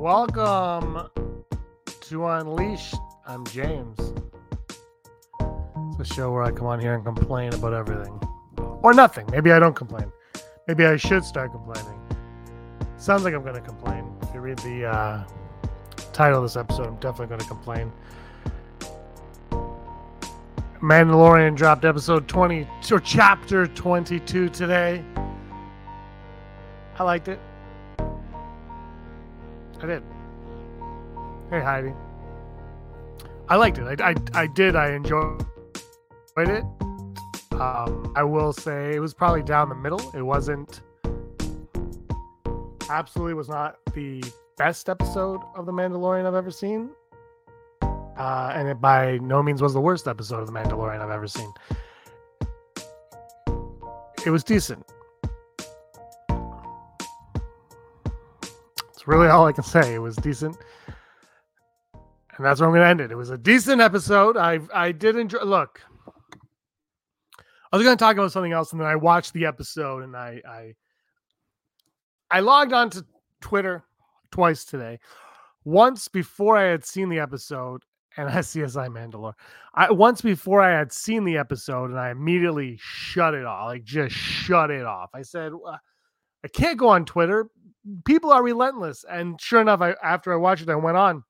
Welcome to Unleashed. I'm James. It's a show where I come on here and complain about everything or nothing. Maybe I don't complain. Maybe I should start complaining. Sounds like I'm going to complain. If you read the uh, title of this episode, I'm definitely going to complain. Mandalorian dropped episode 20 or chapter 22 today. I liked it. I did. Hey, Heidi. I liked it. I, I, I did. I enjoyed it. Um, I will say it was probably down the middle. It wasn't absolutely was not the best episode of The Mandalorian I've ever seen. Uh, and it by no means was the worst episode of The Mandalorian I've ever seen. It was decent. It's really all I can say. It was decent. And that's where I'm going to end it. It was a decent episode. I I did enjoy. Look, I was going to talk about something else, and then I watched the episode, and I I I logged on to Twitter twice today. Once before I had seen the episode, and I CSI Mandalore. I once before I had seen the episode, and I immediately shut it off. Like just shut it off. I said, I can't go on Twitter. People are relentless. And sure enough, I after I watched it, I went on.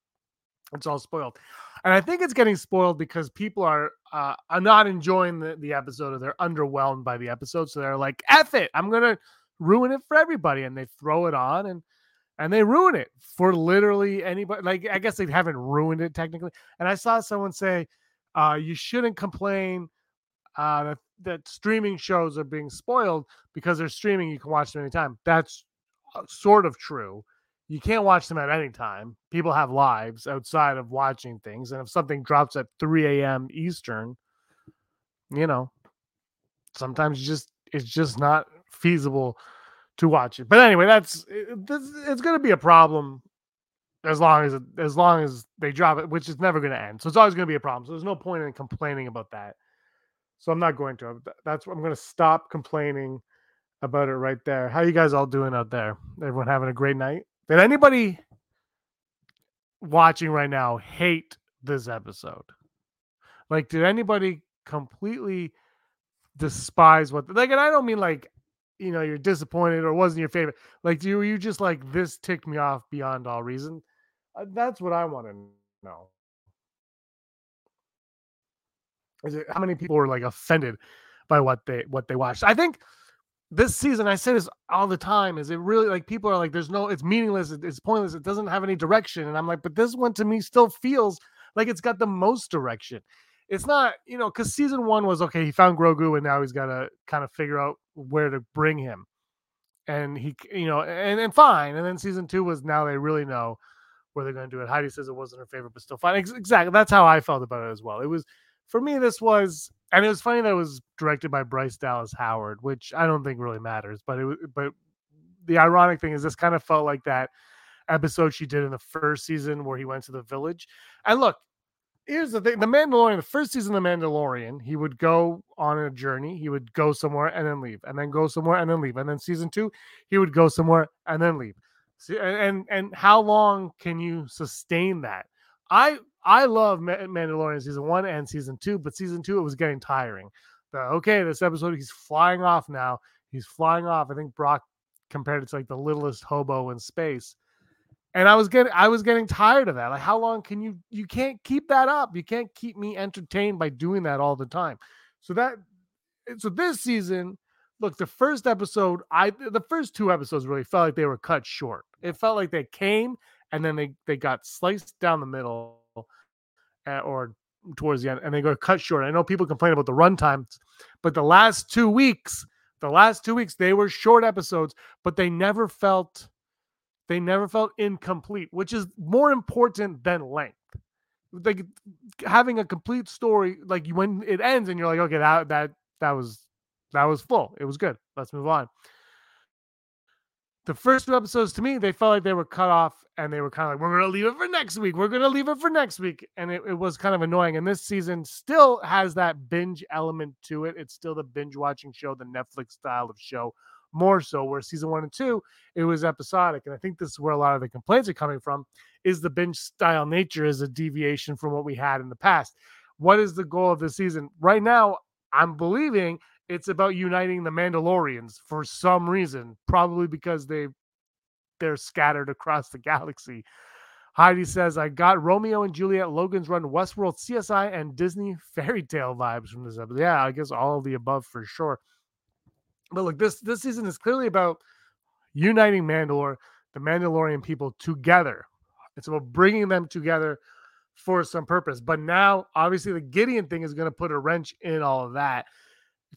It's all spoiled. And I think it's getting spoiled because people are uh, are not enjoying the, the episode or they're underwhelmed by the episode. So they're like, F it, I'm gonna ruin it for everybody. And they throw it on and and they ruin it for literally anybody. Like I guess they haven't ruined it technically. And I saw someone say, uh, you shouldn't complain uh, that, that streaming shows are being spoiled because they're streaming. You can watch them anytime. That's Uh, sort of true you can't watch them at any time. People have lives outside of watching things. And if something drops at 3 a.m. Eastern, you know, sometimes just it's just not feasible to watch it. But anyway, that's it's going to be a problem as long as as long as they drop it, which is never going to end. So it's always going to be a problem. So there's no point in complaining about that. So I'm not going to. That's what I'm going to stop complaining about it right there. How you guys all doing out there? Everyone having a great night? Did anybody watching right now hate this episode? Like, did anybody completely despise what? Like, and I don't mean like, you know, you're disappointed or wasn't your favorite. Like, do you just like this ticked me off beyond all reason? Uh, that's what I want to know. Is it how many people were like offended by what they what they watched? I think this season, I say this all the time, is it really like people are like, there's no, it's meaningless, it's pointless, it doesn't have any direction. And I'm like, but this one to me still feels like it's got the most direction. It's not, you know, because season one was okay, he found Grogu and now he's got to kind of figure out where to bring him. And he, you know, and, and fine. And then season two was now they really know where they're going to do it. Heidi says it wasn't her favorite, but still fine. Exactly. That's how I felt about it as well. It was, for me, this was and it was funny that it was directed by Bryce Dallas Howard, which I don't think really matters. But it but the ironic thing is this kind of felt like that episode she did in the first season where he went to the village. And look, here's the thing: the Mandalorian, the first season of the Mandalorian, he would go on a journey, he would go somewhere and then leave, and then go somewhere and then leave, and then season two, he would go somewhere and then leave. See, and and how long can you sustain that? I I love Mandalorian season one and season two, but season two it was getting tiring. The, okay, this episode he's flying off now. He's flying off. I think Brock compared it to like the littlest hobo in space. And I was getting I was getting tired of that. Like how long can you you can't keep that up. You can't keep me entertained by doing that all the time. So that so this season, look, the first episode, I the first two episodes really felt like they were cut short. It felt like they came and then they they got sliced down the middle uh, or towards the end and they go cut short. I know people complain about the run times, but the last two weeks, the last two weeks, they were short episodes, but they never felt they never felt incomplete, which is more important than length. Like having a complete story, like when it ends and you're like, okay, that that that was that was full. It was good. Let's move on the first two episodes to me, they felt like they were cut off and they were kind of like, we're going to leave it for next week. We're going to leave it for next week. And it, it, was kind of annoying. And this season still has that binge element to it. It's still the binge watching show, the Netflix style of show more so. Where season one and two, it was episodic, and I think this is where a lot of the complaints are coming from. Is the binge style nature is a deviation from what we had in the past? What is the goal of the season right now? I'm believing it's about uniting the Mandalorians for some reason, probably because they they're scattered across the galaxy. Heidi says, I got Romeo and Juliet, Logan's Run, Westworld, CSI, and Disney fairy tale vibes from this episode. Yeah, I guess all of the above for sure. But look, this this season is clearly about uniting Mandalore, the Mandalorian people together. It's about bringing them together for some purpose. But now, obviously, the Gideon thing is going to put a wrench in all of that.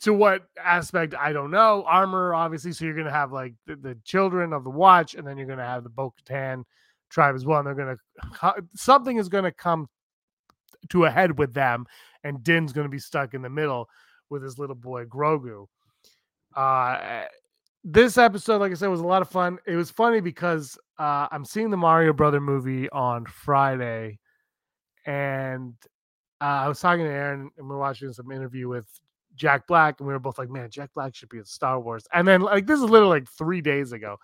To what aspect, I don't know. Armor, obviously, so you're going to have like the, the, children of the Watch, and then you're going to have the Bo Katan tribe as well. And they're going to, something is going to come to a head with them, and Din's going to be stuck in the middle with his little boy Grogu. Uh, this episode, like I said, was a lot of fun. It was funny because uh, I'm seeing the Mario Brother movie on Friday, and uh, I was talking to Aaron, and we are watching some interview with Jack Black, and we were both like, "Man, Jack Black should be in Star Wars." And then, like, this is literally like three days ago,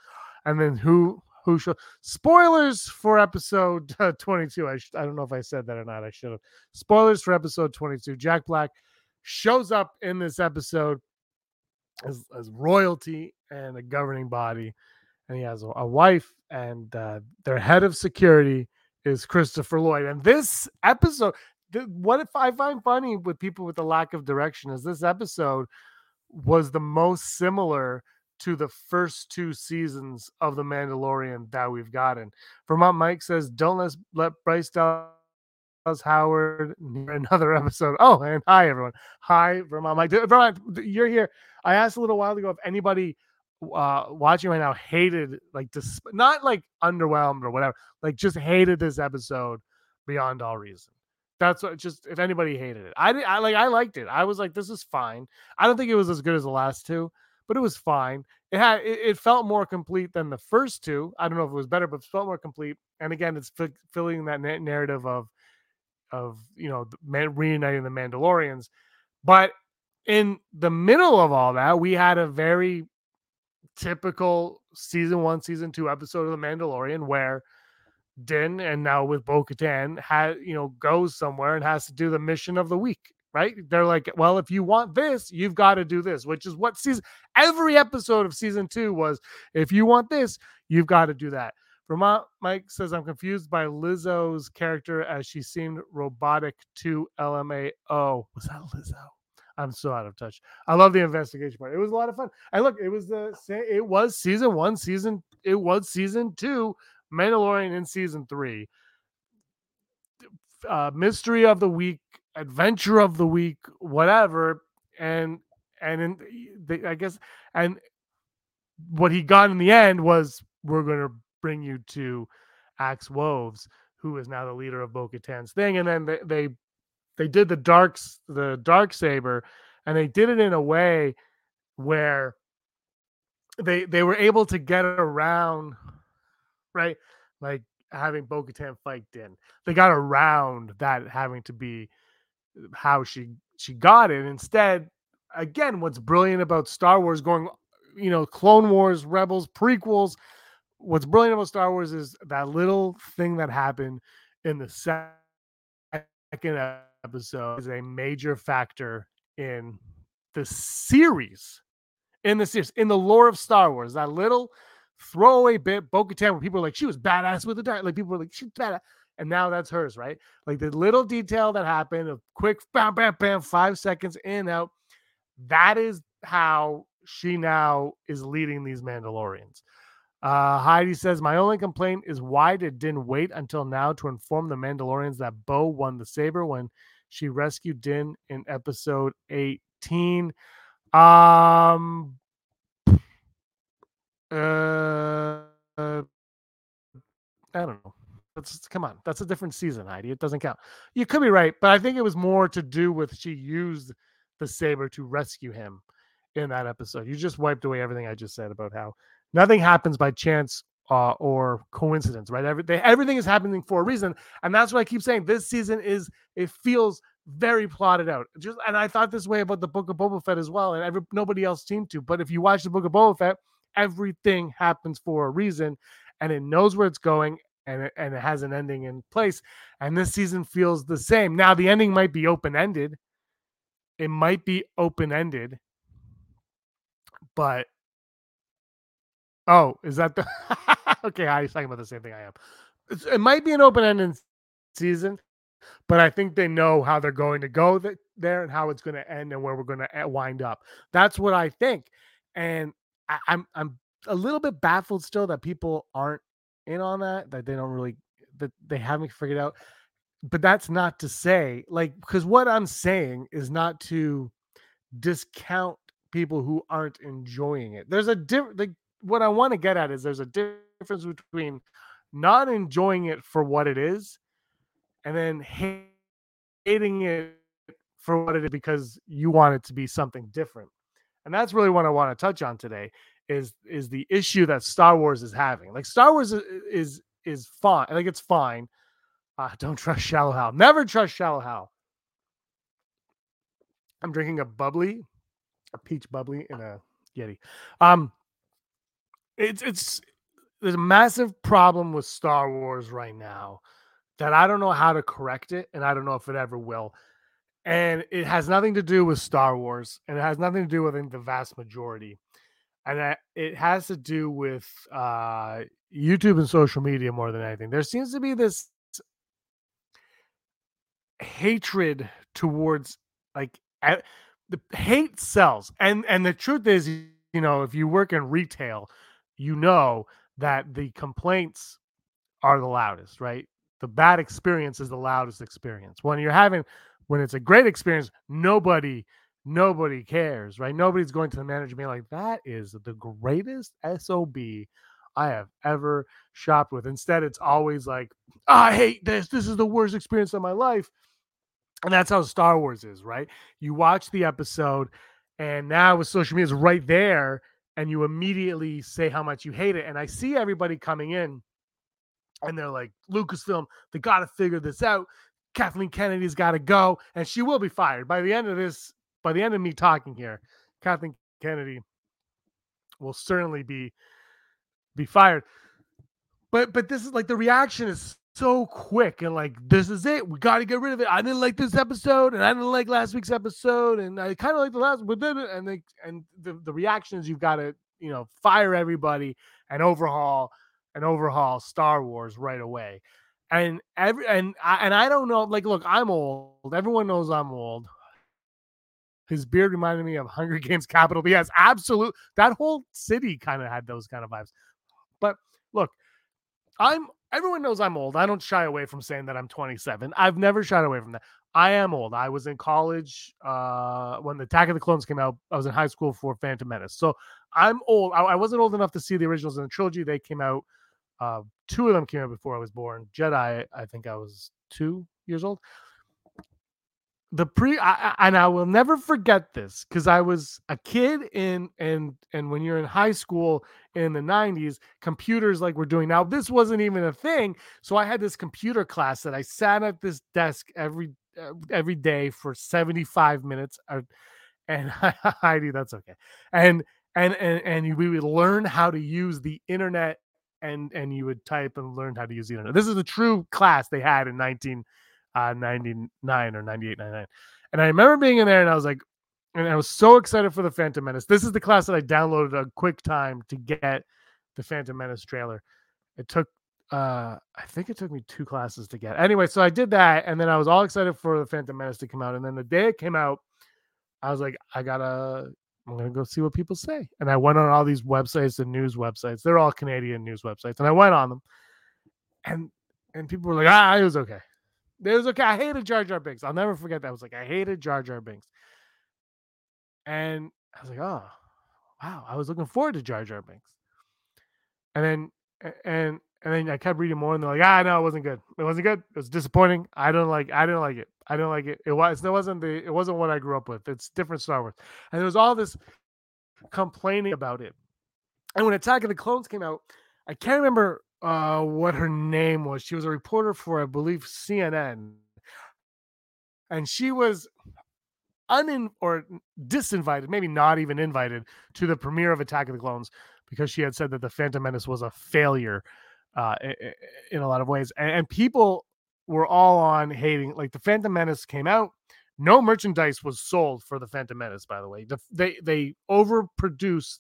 and then who who show spoilers for episode uh, 22 I, sh- I don't know if i said that or not. I should have. Spoilers for episode 22 jack black shows up in this episode as, as royalty and a governing body and he has a, a wife and uh, their head of security is christopher lloyd. And this episode what if I find funny with people with the lack of direction is this episode was the most similar to the first two seasons of The Mandalorian that we've gotten. Vermont Mike says, Don't let, let Bryce Dallas Howard another episode. Oh, and hi, everyone. Hi, Vermont Mike. Vermont, you're here. I asked a little while ago if anybody uh watching right now hated like not like underwhelmed or whatever like just hated this episode beyond all reason that's what just if anybody hated it. I, I like I liked it. I was like, this is fine. I don't think it was as good as the last two, but it was fine. It had it, it felt more complete than the first two. I don't know if it was better, but it felt more complete. And again, it's f- filling that na- narrative of of you know man, reuniting the Mandalorians. But in the middle of all that, we had a very typical season one, season two episode of the Mandalorian where Din and now with Bo Katan you know goes somewhere and has to do the mission of the week. Right? They're like, well, if you want this, you've got to do this, which is what season every episode of season two was. If you want this, you've got to do that. Vermont Mike says, I'm confused by Lizzo's character as she seemed robotic to LMAO. Was that Lizzo? I'm so out of touch. I love the investigation part. It was a lot of fun. And look, it was the it was season one, season it was season two Mandalorian in season three, uh, mystery of the week, adventure of the week, whatever, and and in the, I guess and what he got in the end was we're going to bring you to Axe Woves, who is now the leader of Bo-Katan's thing, and then they they they did the darks the dark saber, and they did it in a way where they they were able to get around right? Like having Bo Katan fight Din. They got around that having to be uh, how she she got it. Instead, again, what's brilliant about Star Wars going, you know, Clone Wars, Rebels, prequels. What's brilliant about Star Wars is that little thing that happened in the second episode is a major factor in the series. In the series, in the lore of Star Wars, that little throwaway bit, Bo Katan, where people are like, she was badass with the dark. Like people were like, she's badass. And now that's hers, right? Like the little detail that happened, a quick bam, bam, bam, five seconds in, out. That is how she now is leading these Mandalorians. Uh, Heidi says, My only complaint is why did Din wait until now to inform the Mandalorians that Bo won the saber when she rescued Din in episode 18? Um, uh, uh, I don't know. That's come on. That's a different season, Heidi. It doesn't count. You could be right, but I think it was more to do with she used the saber to rescue him in that episode. You just wiped away everything I just said about how nothing happens by chance uh, or coincidence, right? Everything everything is happening for a reason, and that's what I keep saying. This season is it feels very plotted out. Just and I thought this way about the Book of Boba Fett as well, and every, nobody else seemed to. But if you watch the Book of Boba Fett, everything happens for a reason, and it knows where it's going, and it, and it has an ending in place. And this season feels the same. Now the ending might be open ended. It might be open ended, but oh, is that the okay? I was talking about the same thing I am. It's, it might be an open ended season, but I think they know how they're going to go th- there and how it's going to end and where we're going to wind up. That's what I think, and I, I'm I'm a little bit baffled still that people aren't in on that that they don't really that they haven't figured out but that's not to say like because what i'm saying is not to discount people who aren't enjoying it. There's a different like what i want to get at is there's a difference between not enjoying it for what it is and then hating it for what it is because you want it to be something different and that's really what i want to touch on today is is the issue that Star Wars is having. Like Star Wars is is, is fine. Think it's fine. Uh, don't trust Shallow Hal. Never trust Shallow Hal. I'm drinking a bubbly, a peach bubbly in a Yeti. Um, it's it's there's a massive problem with Star Wars right now that I don't know how to correct it, and I don't know if it ever will. And it has nothing to do with Star Wars, and it has nothing to do with think, the vast majority and I, it has to do with uh, YouTube and social media more than anything. There seems to be this hatred towards like the hate sells, and and the truth is, you know, if you work in retail, you know that the complaints are the loudest, right? The bad experience is the loudest experience. When you're having, when it's a great experience, nobody nobody cares, right? Nobody's going to the manager being like, that is the greatest SOB I have ever shopped with. Instead, it's always like, I hate this. This is the worst experience of my life. And that's how Star Wars is, right? You watch the episode, and now with social media, it's right there, and you immediately say how much you hate it. And I see everybody coming in, and they're like, Lucasfilm, they got to figure this out. Kathleen Kennedy's got to go, and she will be fired by the end of this by the end of me talking here, Kathleen Kennedy will certainly be be fired. But but this is like the reaction is so quick and like this is it. We got to get rid of it. I didn't like this episode and I didn't like last week's episode and I kind of like the last but then and they and the, the reaction is you've got to you know fire everybody and overhaul and overhaul Star Wars right away. And every and I and I don't know like look I'm old. Everyone knows I'm old. His beard reminded me of Hunger Games capital. But yes, absolute. That whole city kind of had those kind of vibes. But look, I'm everyone knows I'm old. I don't shy away from saying that I'm 27. I've never shied away from that. I am old. I was in college uh, when the Attack of the Clones came out. I was in high school for Phantom Menace. So I'm old. I, I wasn't old enough to see the originals in the trilogy. They came out. Uh, two of them came out before I was born. Jedi, I think I was two years old the pre I, and I will never forget this because I was a kid in and and when you're in high school in the 90s, computers like we're doing now, this wasn't even a thing. So I had this computer class that I sat at this desk every uh, every day for 75 minutes. Uh, and Heidi, that's okay. And and and and we would learn how to use the internet and and you would type and learn how to use the internet. This is a true class they had in 1999 uh, or 98, 99. And I remember being in there and I was like, and I was so excited for the Phantom Menace. This is the class that I downloaded a QuickTime to get the Phantom Menace trailer. It took, uh, I think it took me two classes to get. Anyway, so I did that, and then I was all excited for the Phantom Menace to come out. And then the day it came out, I was like, I gotta, I'm gonna go see what people say. And I went on all these websites and news websites. They're all Canadian news websites, and I went on them, and and people were like, ah, it was okay. It was okay. I hated Jar Jar Binks. I'll never forget that. I was like, I hated Jar Jar Binks. And I was like, oh, wow. I was looking forward to Jar Jar Binks. And then and and then I kept reading more, and they're like, ah, no, it wasn't good. It wasn't good. It was disappointing. I don't like. I didn't like it. I didn't like it. It was. It wasn't the. It wasn't what I grew up with. It's different Star Wars, and there was all this complaining about it. And when Attack of the Clones came out, I can't remember uh what her name was. She was a reporter for I believe CNN. and she was unin or disinvited, maybe not even invited to the premiere of Attack of the Clones because she had said that the Phantom Menace was a failure uh, in a lot of ways, and, and people were all on hating. Like the Phantom Menace came out, no merchandise was sold for the Phantom Menace. By the way, the, they they overproduced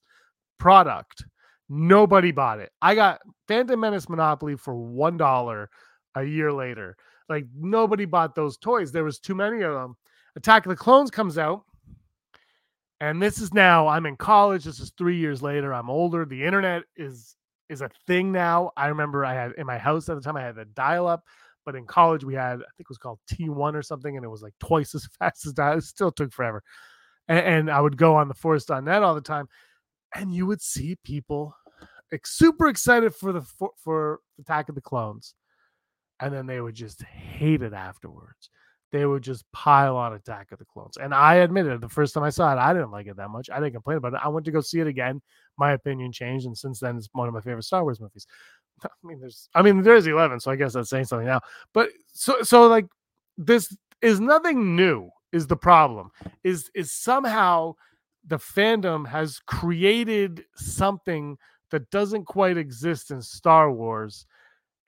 product. Nobody bought it. I got Phantom Menace Monopoly for one dollar a year later. Like nobody bought those toys. There was too many of them. Attack of the Clones comes out. And this is now I'm in college. This is 3 years later. I'm older. The internet is is a thing now. I remember I had in my house at the time I had a dial up, but in college we had I think it was called T1 or something and it was like twice as fast as dial. It still took forever. And, and I would go on the force.net all the time and you would see people like, super excited for the for, for Attack of the Clones and then they would just hate it afterwards. They would just pile on Attack of the Clones. And I admitted the first time I saw it, I didn't like it that much. I didn't complain about it. I went to go see it again. My opinion changed, and since then, it's one of my favorite Star Wars movies. I mean, there's, I mean, there's eleven, so I guess that's saying something now. But so, so like, this is nothing new. Is the problem? Is is somehow the fandom has created something that doesn't quite exist in Star Wars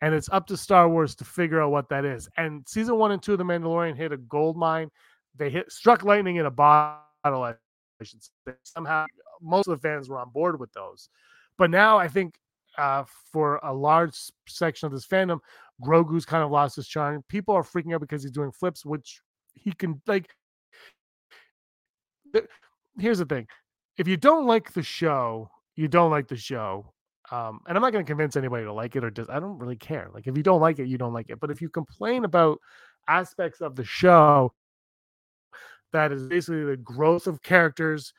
and it's up to Star Wars to figure out what that is. And season one and two of The Mandalorian hit a gold mine. They hit struck lightning in a bottle. I should say. Somehow, most of the fans were on board with those. But now I think uh, for a large section of this fandom, Grogu's kind of lost his charm. People are freaking out because he's doing flips, which he can like. Here's the thing: if you don't like the show, you don't like the show. Um, and I'm not going to convince anybody to like it or just, I don't really care. Like, if you don't like it, you don't like it. But if you complain about aspects of the show that is basically the growth of characters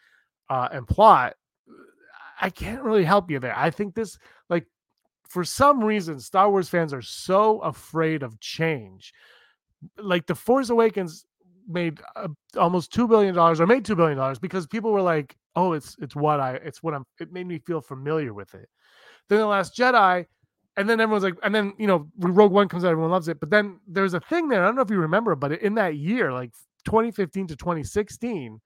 uh, and plot, I can't really help you there. I think this, like, for some reason, Star Wars fans are so afraid of change. Like, The Force Awakens made uh, almost two billion dollars or made two billion dollars because people were like, "Oh, it's it's what I it's what I'm." It made me feel familiar with it. Then the Last Jedi, and then everyone's like, and then you know, Rogue One comes out, everyone loves it. But then there's a thing there. I don't know if you remember, but in that year, like 2015 to 2016,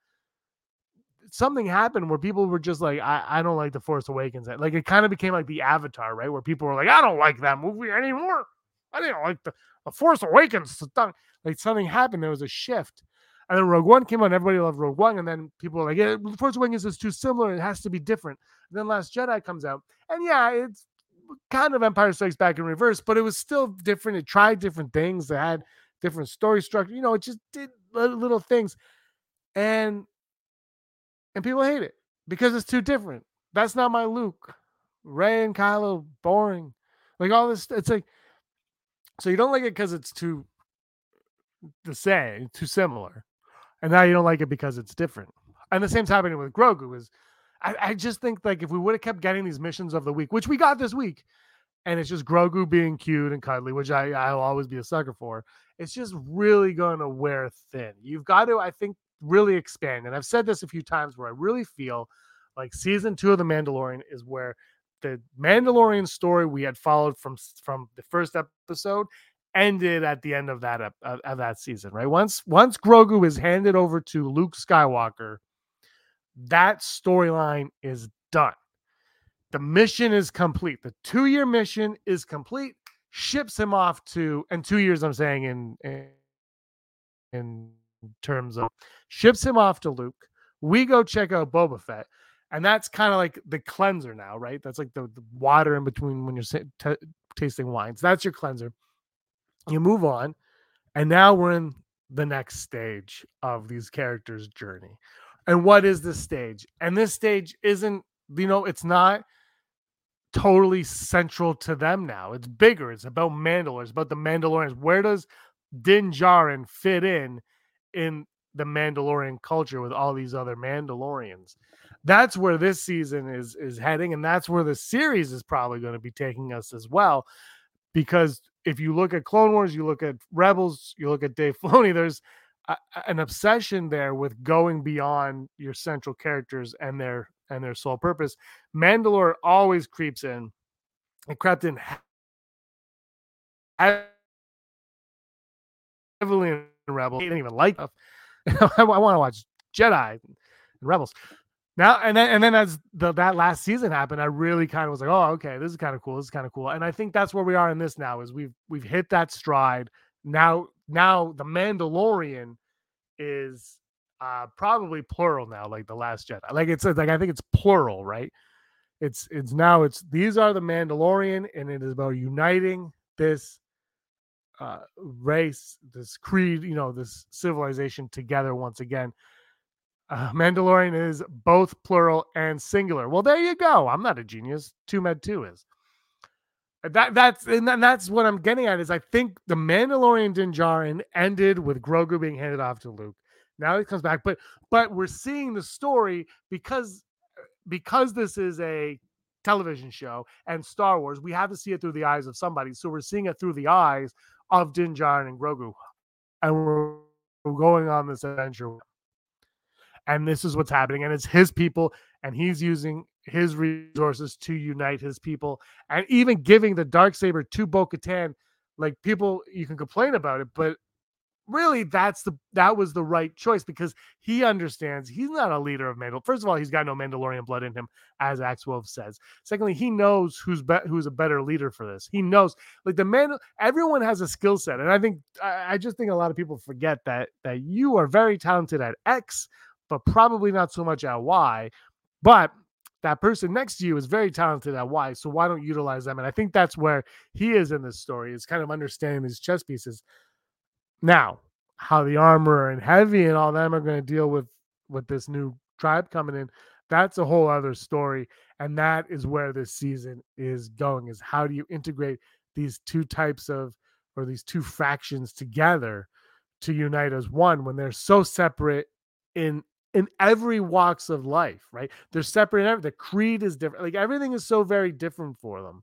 something happened where people were just like, I, I don't like the Force Awakens. Like it kind of became like the Avatar, right? Where people were like, I don't like that movie anymore. I didn't like the, the Force Awakens. Like something happened. There was a shift. And then Rogue One came out, everybody loved Rogue One. And then people were like, yeah, Force Awakens is too similar. It has to be different. Then Last Jedi comes out. And yeah, it's kind of Empire Strikes Back in reverse, but it was still different. It tried different things. It had different story structure. You know, it just did little things. And and people hate it because it's too different. That's not my Luke. Rey and Kylo, boring. Like all this, it's like so you don't like it because it's too the same, too similar and now you don't like it because it's different. And the same's happening with Grogu. Is I, I just think like if we would have kept getting these missions of the week, which we got this week, and it's just Grogu being cute and cuddly, which I I'll always be a sucker for. It's just really going to wear thin. You've got to, I think, really expand. And I've said this a few times where I really feel like season two of The Mandalorian is where the Mandalorian story we had followed from from the first episode ended at the end of that uh, of that season, right? Once once Grogu is handed over to Luke Skywalker, that storyline is done. The mission is complete. The two year mission is complete. Ships him off to, and two years I'm saying in in, in terms of ships him off to Luke. We go check out Boba Fett. And that's kind of like the cleanser now, right? That's like the, the water in between when you're t- tasting wines. That's your cleanser you move on and now we're in the next stage of these characters journey and what is this stage? And this stage isn't you know it's not totally central to them now. It's bigger. It's about mandalore. About the mandalorians. Where does din Djarin fit in in the mandalorian culture with all these other mandalorians? That's where this season is is heading and that's where the series is probably going to be taking us as well because if you look at Clone Wars, you look at Rebels, you look at Dave Filoni, there's an obsession there with going beyond your central characters and their and their sole purpose. Mandalore always creeps in. It crept in heavily in Rebels. He didn't even like them. I, want to watch Jedi and Rebels. Now and then and then as the, that last season happened, I really kind of was like, oh, okay, this is kind of cool. This is kind of cool. And I think that's where we are in this now. Is we've we've hit that stride. Now now the Mandalorian is uh probably plural now, like the Last Jedi. Like it's like I think it's plural, right? It's it's now it's these are the Mandalorian, and it is about uniting this uh race, this creed, you know, this civilization together once again. Uh, Mandalorian is both plural and singular. Well, there you go. I'm not a genius. Two Med Two is. That that's and that's what I'm getting at is I think the Mandalorian Din Djarin ended with Grogu being handed off to Luke. Now he comes back, but but we're seeing the story because because this is a television show and Star Wars, we have to see it through the eyes of somebody. So we're seeing it through the eyes of Din Djarin and Grogu, and we're going on this adventure. And this is what's happening, and it's his people, and he's using his resources to unite his people, and even giving the dark saber to Bo-Katan. Like people, you can complain about it, but really that's the that was the right choice because he understands he's not a leader of Mandal. First of all, he's got no Mandalorian blood in him, as Axe Woves says. Secondly, he knows who's be- who's a better leader for this. He knows like the man. Everyone has a skill set, and I think I, I just think a lot of people forget that that you are very talented at X, but probably not so much at Y. But that person next to you is very talented at Y. So why don't you utilize them? And I think that's where he is in this story is kind of understanding these chess pieces. Now, how the armor and heavy and all them are going to deal with with this new tribe coming in, that's a whole other story. And that is where this season is going is how do you integrate these two types of or these two factions together to unite as one when they're so separate in in every walks of life, right? They're separate. The creed is different. Like everything is so very different for them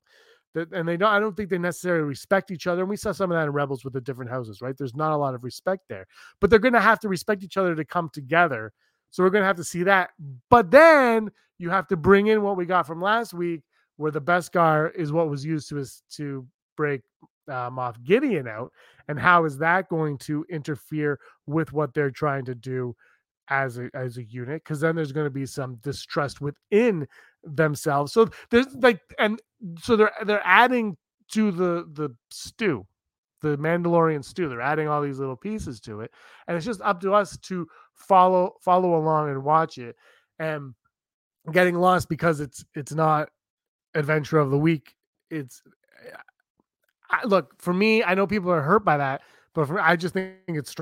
that, and they don't. I don't think they necessarily respect each other. And we saw some of that in Rebels with the different houses, right? There's not a lot of respect there, but they're going to have to respect each other to come together. So we're going to have to see that. But then you have to bring in what we got from last week, where the Beskar is what was used to to break uh, Moff Gideon out, and how is that going to interfere with what they're trying to do as a as a unit? Because then there's going to be some distrust within themselves. So there's like, and so they're they're adding to the the stew, the Mandalorian stew. They're adding all these little pieces to it, and it's just up to us to follow follow along and watch it. And getting lost because it's it's not adventure of the week. It's I, look for me. I know people are hurt by that, but for, I just think it's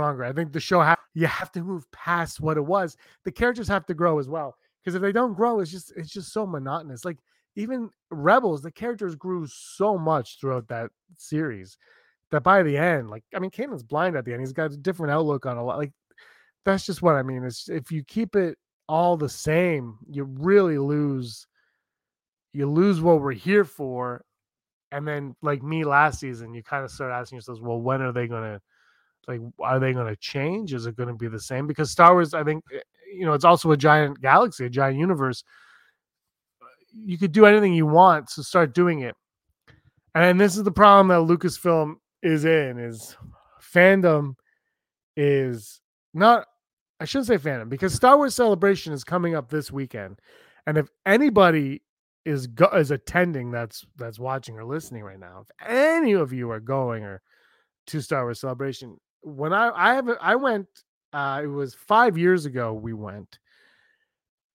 stronger. I think the show ha- you have to move past what it was. The characters have to grow as well because if they don't grow, it's just it's just so monotonous. Like even Rebels, the characters grew so much throughout that series that by the end, like I mean, Kanan's blind at the end. He's got a different outlook on a lot. Like that's just what I mean. Is if you keep it all the same, you really lose. You lose what we're here for, and then like me last season, you kind of start asking yourselves, well, when are they gonna? Like are they going to change? Is it going to be the same? Because star wars i think eh, you know it's also a giant galaxy a giant universe. You could do anything you want so start doing it. And this is the problem that lucasfilm is in is fandom is not i shouldn't say fandom because star wars celebration is coming up this weekend. And if anybody is go- is attending that's that's watching or listening right now if any of you are going or to star wars celebration when i i have i went uh, it was five years ago we went,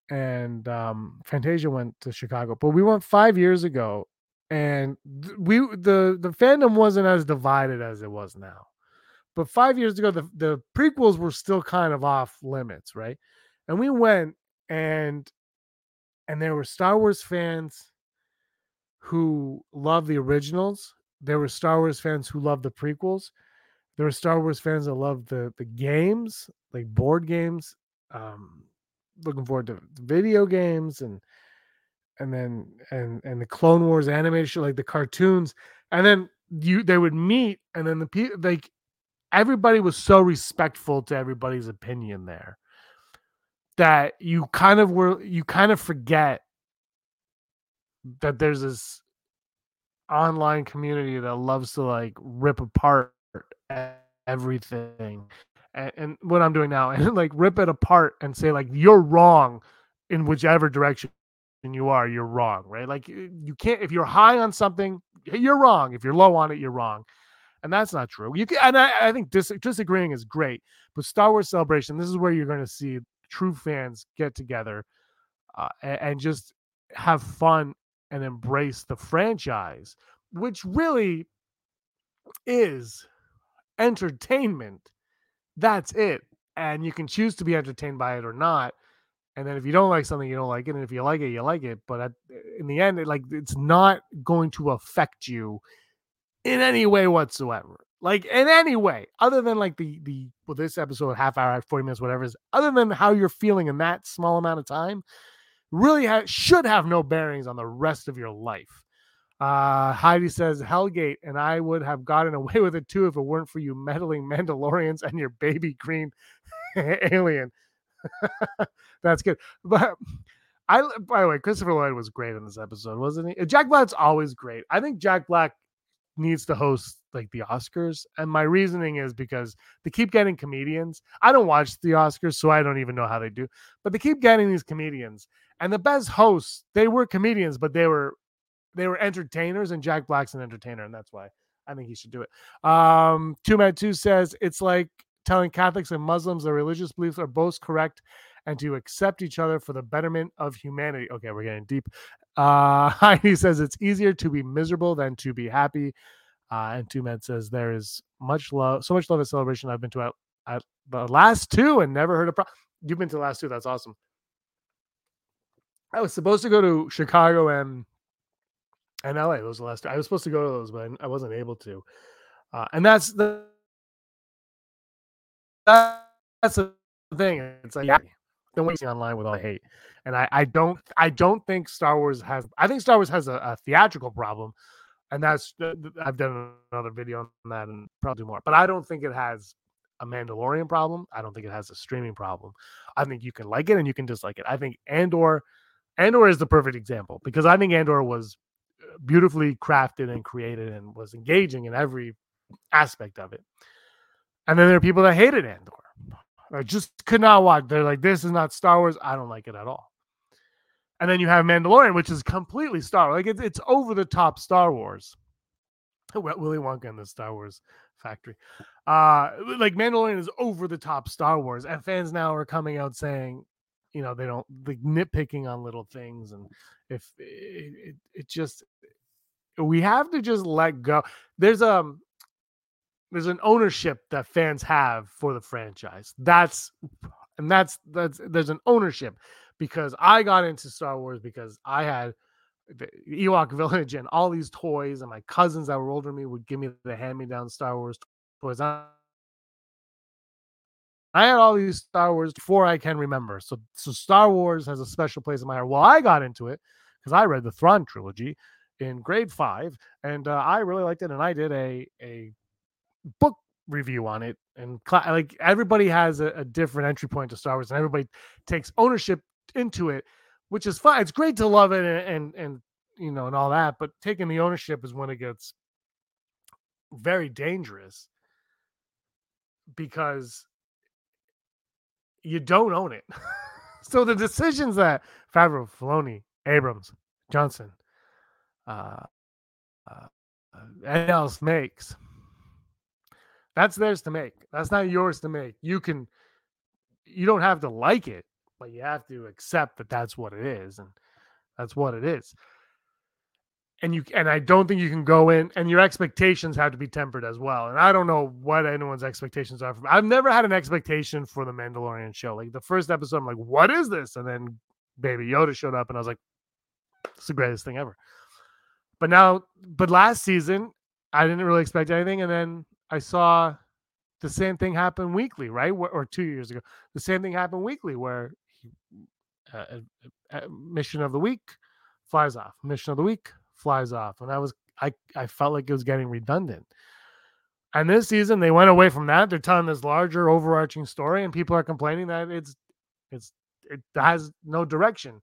and um, Fantasia went to Chicago, but we went five years ago, and we the the fandom wasn't as divided as it was now. But five years ago, the the prequels were still kind of off limits, right? And we went and and there were Star Wars fans who loved the originals. There were Star Wars fans who loved the prequels there are Star Wars fans that love the the games, like board games. Um, looking forward to video games and and then and and the Clone Wars animation, like the cartoons, and then you they would meet, and then the people like everybody was so respectful to everybody's opinion there that you kind of were you kind of forget that there's this online community that loves to like rip apart everything and, and what I'm doing now and like rip it apart and say like you're wrong in whichever direction you are, you're wrong, right? Like you can't if you're high on something, you're wrong. If you're low on it, you're wrong. And that's not true. You can, and I, I think dis, disagreeing is great, but Star Wars Celebration, this is where you're going to see true fans get together uh, and, and just have fun and embrace the franchise, which really is entertainment. That's it. And you can choose to be entertained by it or not. And then if you don't like something, you don't like it. And if you like it, you like it. But at, eh, in the end, it, like it's not going to affect you in any way whatsoever. Like in any way, other than like the the well, this episode, half hour, forty minutes, whatever is, other than how you're feeling in that small amount of time, really ha- should have no bearings on the rest of your life. Uh, Heidi says Hellgate, and I would have gotten away with it too if it weren't for you meddling Mandalorians and your baby green alien. That's good. But I, by the way, Christopher Lloyd was great in this episode, wasn't he? Jack Black's always great. I think Jack Black needs to host like the Oscars. And my reasoning is because they keep getting comedians. I don't watch the Oscars, so I don't even know how they do, but they keep getting these comedians. And the best hosts, they were comedians, but they were they were entertainers, and Jack Black's an entertainer, and that's why I think he should do it. Um, Two Man Two says it's like telling Catholics and Muslims their religious beliefs are both correct and to accept each other for the betterment of humanity. Okay, we're getting deep. Uh, Heidi says it's easier to be miserable than to be happy. Uh, and Two Men says there is much love, so much love and celebration. I've been to at, at the last two and never heard a problem. You've been to the last two. That's awesome. I was supposed to go to Chicago and and LA. Those the last two. I was supposed to go to those, but I wasn't able to. Uh, and that's the that's the thing. It's like yeah. don't wait online with all hate. And I, I don't I don't think Star Wars has I think Star Wars has a, a theatrical problem. And that's I've done another video on that and probably more. But I don't think it has a Mandalorian problem. I don't think it has a streaming problem. I think you can like it and you can dislike it. I think Andor Andor is the perfect example because I think Andor was beautifully crafted and created and was engaging in every aspect of it. And then there are people that hated Andor. I just could not watch. They're like, this is not Star Wars. I don't like it at all. And then you have Mandalorian, which is completely Star Wars. Like it's, it's over the top Star Wars. Willy Wonka in the Star Wars factory. Uh like Mandalorian is over the top Star Wars. And fans now are coming out saying, you know, they don't like nitpicking on little things. And if it, it, it just we have to just let go. There's um there's an ownership that fans have for the franchise. That's and that's that's there's an ownership because I got into Star Wars because I had the Ewok Village and all these toys, and my cousins that were older than me would give me the hand me down Star Wars toys. I had all these Star Wars before I can remember. So, so Star Wars has a special place in my heart. Well, I got into it because I read the Thrawn trilogy in grade five, and uh, I really liked it. And I did a a book review on it, and cl- like everybody has a, a different entry point to Star Wars, and everybody takes ownership into it, which is fine. It's great to love it and, and and you know and all that, but taking the ownership is when it gets very dangerous because you don't own it. so the decisions that Favreau, Filoni, Abrams, Johnson, uh, uh, uh else makes, that's theirs to make. That's not yours to make. You can, you don't have to like it, but you have to accept that that's what it is, and that's what it is. And you and I don't think you can go in and your expectations have to be tempered as well. And I don't know what anyone's expectations are. From, I've never had an expectation for the Mandalorian show. Like the first episode, I'm like, "What is this?" And then Baby Yoda showed up, and I was like, "It's the greatest thing ever." But now, but last season, I didn't really expect anything, and then I saw the same thing happen weekly, right? Or two years ago, the same thing happened weekly where uh, uh, mission of the week flies off, mission of the week flies off, and I was I I felt like it was getting redundant. And this season they went away from that. They're telling this larger overarching story, and people are complaining that it's it's it has no direction.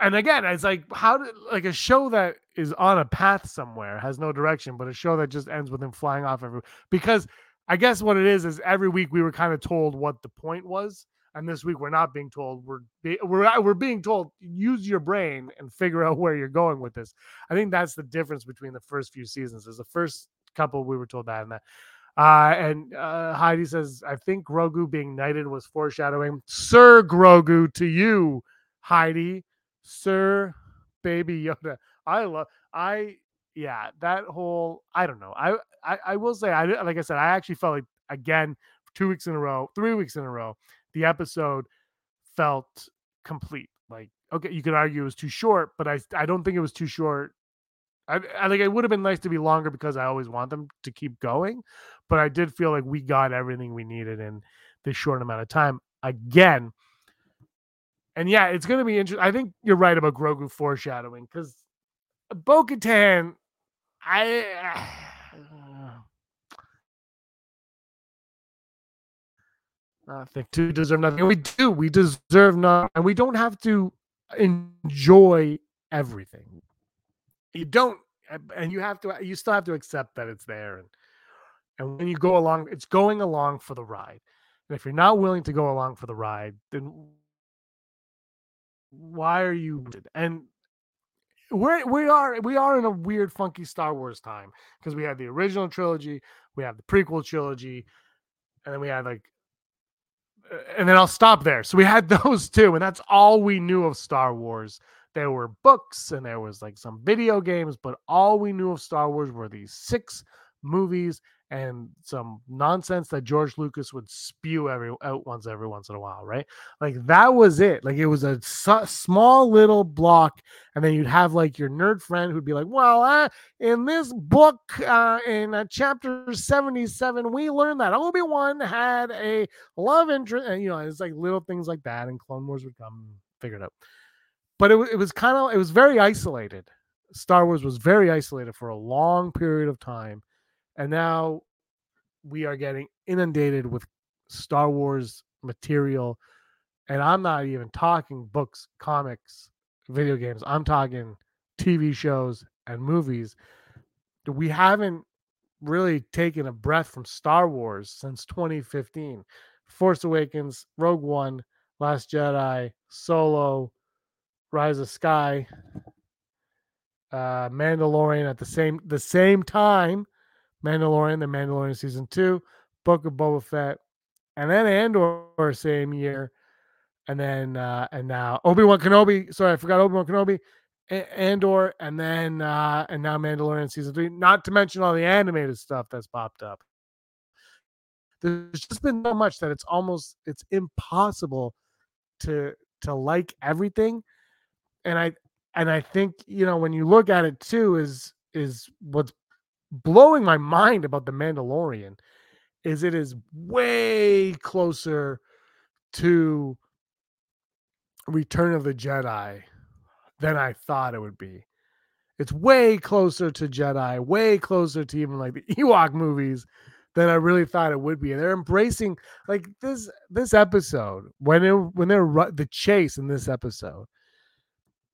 and again, it's like how did like a show that is on a path somewhere has no direction, but a show that just ends with him flying off every because I guess what it is is every week we were kind of told what the point was, and this week we're not being told. We're be, we're we're being told use your brain and figure out where you're going with this. I think that's the difference between the first few seasons. Is the first couple we were told that and that. Uh, and uh, Heidi says, I think Grogu being knighted was foreshadowing. Sir Grogu to you, Heidi. Sir Baby Yoda. I love I yeah, that whole I don't know. I I, I will say I like I said, I actually felt like again two weeks in a row, three weeks in a row, the episode felt complete. Like, okay, you could argue it was too short, but I I don't think it was too short. I, I think it would have been nice to be longer because I always want them to keep going, but I did feel like we got everything we needed in this short amount of time. Again, and yeah, it's going to be interesting. I think you're right about Grogu foreshadowing because Bo Katan, I. I think to deserve nothing. We do. We deserve not, and we don't have to enjoy everything. You don't, and you have to. You still have to accept that it's there, and and when you go along, it's going along for the ride. And if you're not willing to go along for the ride, then why are you and we're we are we are in a weird funky star wars time because we had the original trilogy we have the prequel trilogy and then we had like and then i'll stop there. So we had those two and that's all we knew of star wars. There were books and there was like some video games but all we knew of star wars were these six movies and some nonsense that George Lucas would spew every out once every once in a while, right? Like that was it. Like it was a su- small little block, and then you'd have like your nerd friend who'd be like, "Well, uh, in this book, uh, in uh, chapter seventy-seven, we learned that Obi Wan had a love interest," and you know, it's like little things like that, and Clone Wars would come figure it out. But it, it was kind of it was very isolated. Star Wars was very isolated for a long period of time and now we are getting inundated with Star Wars material. And I'm not even talking books, comics, video games. I'm talking TV shows and movies. We haven't really taken a breath from Star Wars since 2015. Force Awakens, Rogue One, Last Jedi, Solo, Rise of Sky, uh, Mandalorian at the same the same time Mandalorian, the Mandalorian season two, Book of Boba Fett, and then Andor same year, and then uh and now Obi Wan Kenobi. Sorry, I forgot Obi Wan Kenobi, a- Andor, and then uh and now Mandalorian season three. Not to mention all the animated stuff that's popped up. There's just been so much that it's almost it's impossible to to like everything, and I and I think you know when you look at it too is is what's blowing my mind about the Mandalorian is it is way closer to Return of the Jedi than I thought it would be. It's way closer to Jedi, way closer to even like the Ewok movies than I really thought it would be. And they're embracing like this this episode when it when they're the chase in this episode.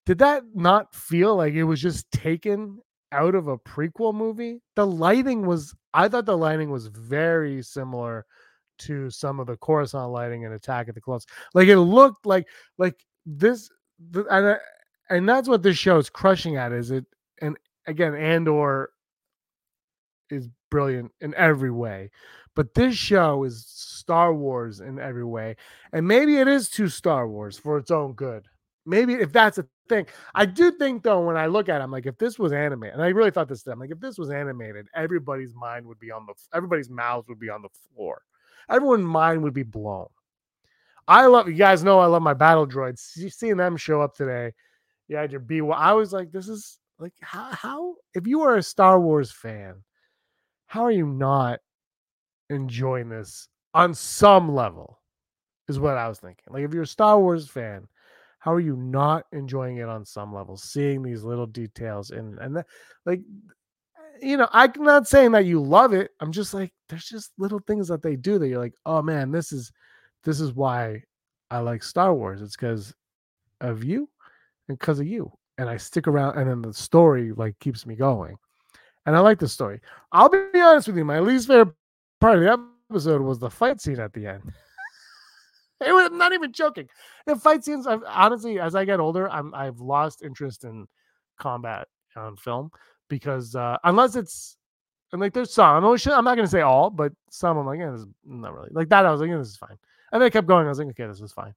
Did that not feel like it was just taken out of a prequel movie. The lighting was I thought the lighting was very similar to some of the Coruscant lighting in Attack of the Clones. Like it looked like like this the, and and that's what this show is crushing at is it and again Andor is brilliant in every way. But this show is Star Wars in every way. And maybe it is too Star Wars for its own good. Maybe if that's a thing. I do think though, when I look at it, I'm like, if this was animated, and I really thought this, I'm like, if this was animated, everybody's mind would be on the, everybody's mouths would be on the floor. Everyone's mind would be blown. I love you guys know I love my battle droids. Seeing them show up today, you had your B. I was like, this is like how how if you are a Star Wars fan, how are you not enjoying this on some level? Is what I was thinking. Like if you're a Star Wars fan, how are you not enjoying it on some level seeing these little details and and like eh, you know i'm not saying that you love it i'm just like there's just little things that they do that you're like oh man this is this is why i like star wars it's because of you and because of you. And I stick around, and then the story like keeps me going. And I like the story. I'll be honest with you, my least favorite part of the episode was the fight scene at the end. it was I'm not even joking. The fight scenes, I've honestly, as I get older, I'm I've lost interest in combat on film because uh unless it's and like there's some, I'm, not gonna say all, but some I'm like, yeah, this is not really like that. I was like, yeah, this is fine. And they kept going. I was like, okay, this is fine.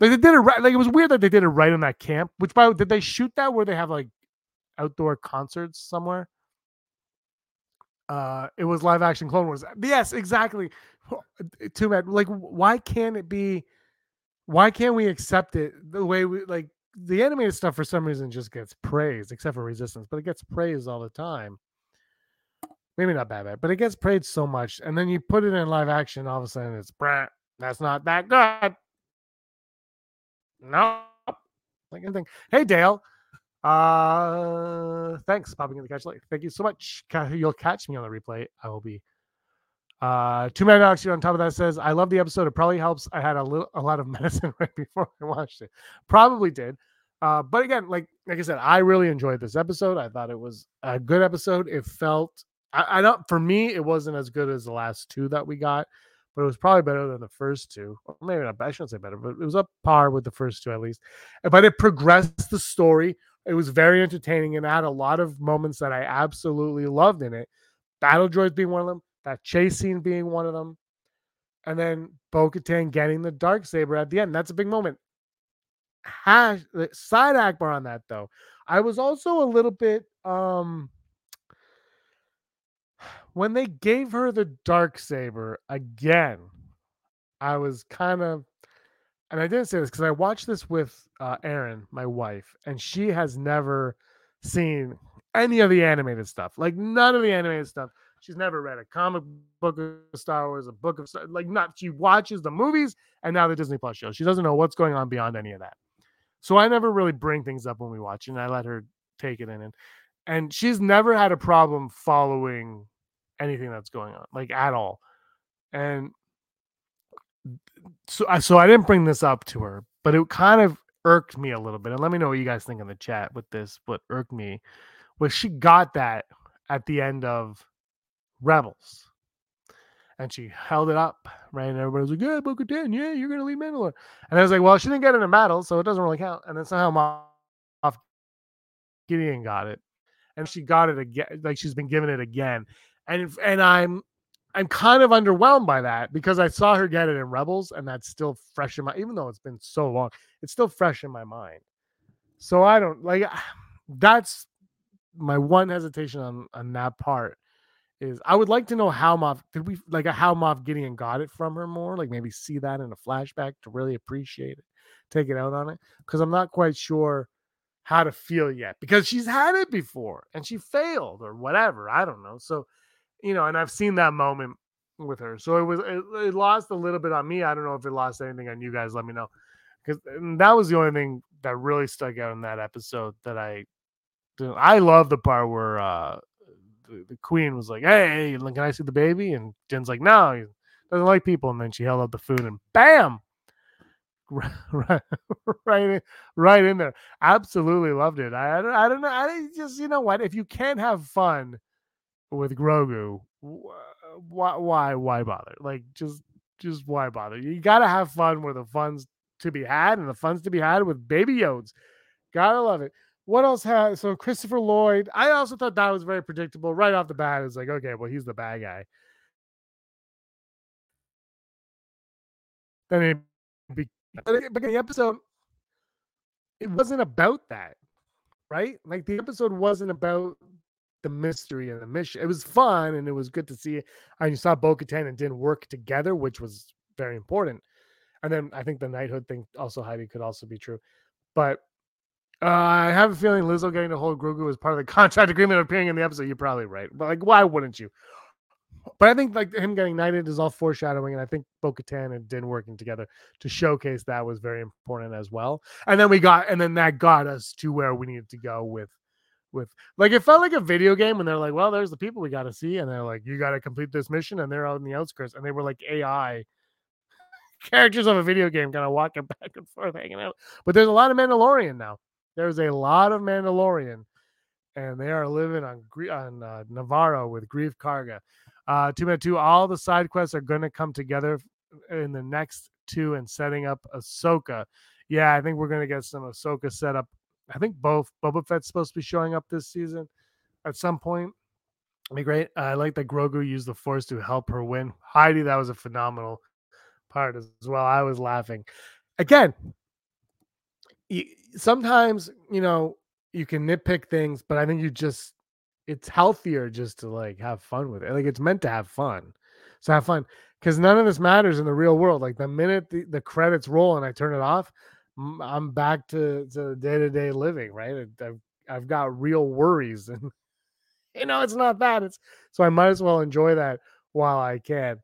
Like they did it right. Like it was weird that they did it right in that camp. Which by did they shoot that where they have like outdoor concerts somewhere? Uh, it was live action Clone Wars. Yes, exactly. Too bad. Like, why can't it be? Why can't we accept it the way we like the animated stuff? For some reason, just gets praised, except for Resistance, but it gets praised all the time. Maybe not bad, bad, but it gets praised so much, and then you put it in live action, all of a sudden it's Brah, that's not that good. No, like anything. Hey, Dale. Uh, thanks, popping in the catch late. Thank you so much. You'll catch me on the replay. I will be. Uh, two man oxygen on top of that says, "I love the episode. It probably helps. I had a little, a lot of medicine right before I watched it. Probably did. Uh, but again, like like I said, I really enjoyed this episode. I thought it was a good episode. It felt, I, I don't, for me, it wasn't as good as the last two that we got, but it was probably better than the first two. Or maybe not. I shouldn't say better, but it was up par with the first two at least. But it progressed the story it was very entertaining and had a lot of moments that I absolutely loved in it. Battle droids being one of them, that chase scene being one of them, and then Bo Katan getting the dark saber at the end. That's a big moment. Hash side Ackbar on that though. I was also a little bit um when they gave her the dark saber again. I was kind of and I didn't say this because I watched this with uh, Erin, my wife, and she has never seen any of the animated stuff. Like none of the animated stuff. She's never read a comic book of Star Wars, a book of like not. She watches the movies and now the Disney Plus show. She doesn't know what's going on beyond any of that. So I never really bring things up when we watch, and I let her take it in. And and she's never had a problem following anything that's going on, like at all. And so I so I didn't bring this up to her, but it kind of irked me a little bit. And let me know what you guys think in the chat with this. What irked me was she got that at the end of Rebels. And she held it up, right? And everybody was like, Yeah, Bo Katan, yeah, you're gonna leave Mandalore. And I was like, Well, she didn't get in a battle, so it doesn't really count. And then somehow Moff Gideon got it. And she got it again, like she's been given it again. And and I'm I'm kind of underwhelmed by that because I saw her get it in Rebels, and that's still fresh in my. Even though it's been so long, it's still fresh in my mind. So I don't like. That's my one hesitation on on that part is I would like to know how Moff did we like how Moff Gideon got it from her more, like maybe see that in a flashback to really appreciate it, take it out on it, because I'm not quite sure how to feel yet because she's had it before and she failed or whatever. I don't know. So you know, and I've seen that moment with her. So it was it, it, lost a little bit on me. I don't know if it lost anything on you guys. Let me know because that was the only thing that really stuck out in that episode that I. I love the part where uh, the, queen was like, "Hey, can I see the baby?" And Jen's like, "No, he doesn't like people." And then she held up the food, and bam, right, right, in, there. Absolutely loved it. I, don't, I don't know. I just, you know what? If you can't have fun with Grogu, why why why bother? Like just just why bother? You got to have fun where the fun's to be had, and the fun's to be had with Baby Yodes. Gotta love it. What else has so Christopher Lloyd? I also thought that was very predictable right off the bat. It's like, okay, well, he's the bad guy. Then it, but the episode, it wasn't about that, right? Like the episode wasn't about the mystery and the mission. It was fun and it was good to see. And you saw Bo Katan and Din work together, which was very important. And then I think the knighthood thing also Heidi could also be true. But uh, I have a feeling Lizzo getting to hold Grogu was part of the contract agreement appearing in the episode. You're probably right. But like, why wouldn't you? But I think like him getting knighted is all foreshadowing, and I think Bo Katan and Din working together to showcase that was very important as well. And then we got, and then that got us to where we needed to go with with like it felt like a video game when they're like, well, there's the people we got to see, and they're like, you got to complete this mission, and they're out in the outskirts, and they were like AI characters of a video game, kind of walking back and forth, hanging out. But there's a lot of Mandalorian now, There's a lot of Mandalorian, and they are living on on uh, Nevarro with Greef Karga. Uh, two minute two. All the side quests are going to come together in the next two and setting up Ahsoka. Yeah, I think we're going to get some Ahsoka set up. I think both Boba Fett's supposed to be showing up this season at some point. It'd be great. I like that Grogu used the Force to help her win. Heidi, that was a phenomenal part as well. I was laughing. Again, sometimes you know you can nitpick things, but I think you just it's healthier just to like have fun with it. Like it's meant to have fun. So have fun because none of this matters in the real world. Like the minute the, the credits roll and I turn it off, I'm back to to day to day living. Right? I've I've got real worries, and you know it's not that. It's so I might as well enjoy that while I can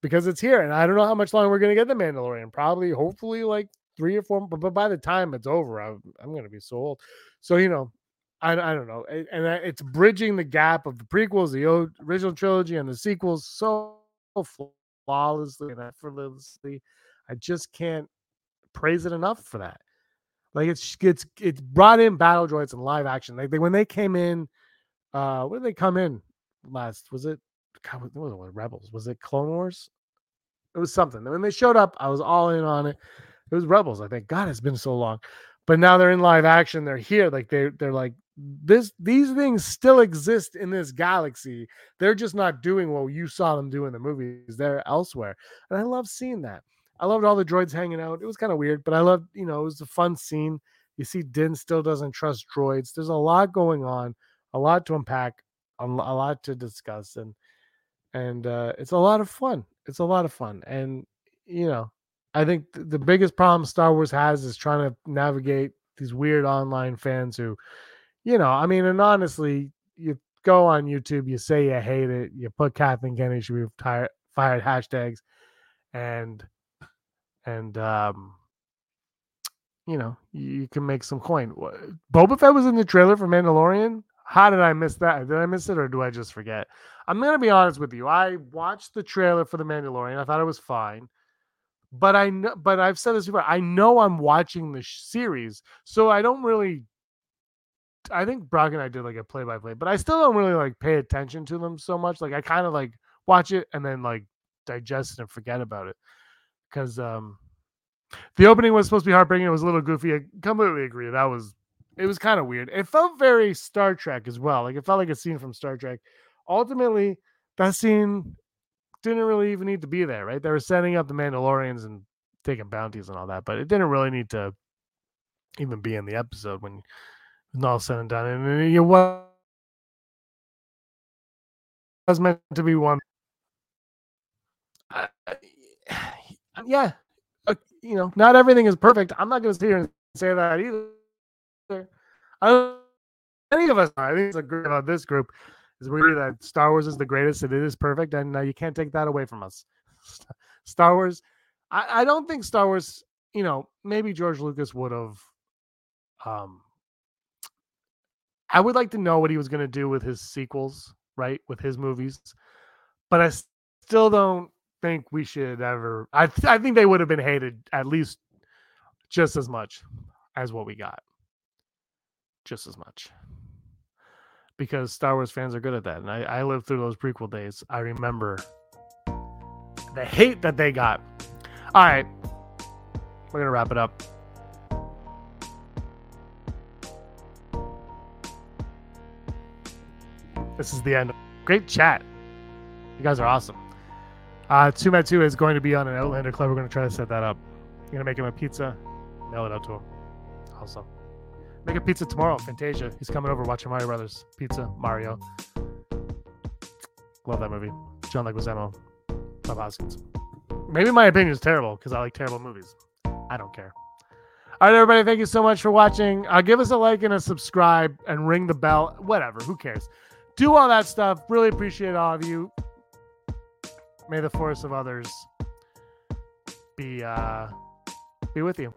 because it's here, and I don't know how much longer we're gonna get the Mandalorian. Probably, hopefully, like three or four. But, but by the time it's over, I'm, I'm gonna be so old. So you know, I, I don't know, and it's bridging the gap of the prequels, the original trilogy, and the sequels so flawlessly and effortlessly. I just can't praise it enough for that. Like it's it's it's brought in battle droids and live action. Like they when they came in, uh, when did they come in last? Was it God, what was it? Rebels? Was it Clone Wars? It was something. When they showed up, I was all in on it. It was Rebels, I think. God, it's been so long. But now they're in live action. They're here. Like they they're like this. These things still exist in this galaxy. They're just not doing what you saw them do in the movies. They're elsewhere, and I love seeing that. I loved all the droids hanging out. It was kind of weird, but I loved. You know, it was a fun scene. You see, Din still doesn't trust droids. There's a lot going on, a lot to unpack, a, lot to discuss, and and uh, it's a lot of fun. It's a lot of fun, and you know, I think the biggest problem Star Wars has is trying to navigate these weird online fans who, you know, I mean, and honestly, you go on YouTube, you say you hate it, you put Kathleen Kennedy should be tired, fired hashtags, and and um, you know, you can make some coin. Boba Fett was in the trailer for Mandalorian. How did I miss that? Did I miss it or do I just forget? I'm gonna be honest with you. I watched the trailer for the Mandalorian. I thought it was fine but I know, but I've said this before. I know I'm watching the series, so I don't really. I think Brock and I did like a play by play, but I still don't really like pay attention to them so much. Like I kind of like watch it and then like digest it and forget about it because um the opening was supposed to be heartbreaking. It was a little goofy. I completely agree. That was it was kind of weird. It felt very Star Trek as well. Like it felt like a scene from Star Trek. Ultimately, that scene didn't really even need to be there, right? They were setting up the Mandalorians and taking bounties and all that, but it didn't really need to even be in the episode when it's all said and done. And it was meant to be one. Uh, yeah, uh, you know, not everything is perfect. I'm not going to sit here and say that either. I any of us. I think it's a great about this group is we agree that Star Wars is the greatest and it is perfect, and uh, you can't take that away from us. Star Wars, I, I don't think Star Wars, you know, maybe George Lucas would have. Um, I would like to know what he was going to do with his sequels, right? With his movies, but I still don't think we should ever. I th- I think they would have been hated at least just as much as what we got. Just as much because Star Wars fans are good at that. And I, I lived through those prequel days. I remember the hate that they got. All right, we're gonna wrap it up. This is the end. Great chat. You guys are awesome. Uh, Two is going to be on an Outlander Club. We're going to try to set that up. I'm going to make him a pizza, mail it out to him. Awesome. Make a pizza tomorrow. Fantasia. He's coming over watching Mario Brothers. Pizza, Mario. Love that movie. John Leguizamo. Bob Hoskins. Maybe my opinion is terrible because I like terrible movies. I don't care. All right, everybody. Thank you so much for watching. Uh, give us a like and a subscribe and ring the bell. Whatever. Who cares? Do all that stuff. Really appreciate all of you. May the force of others be uh, be with you.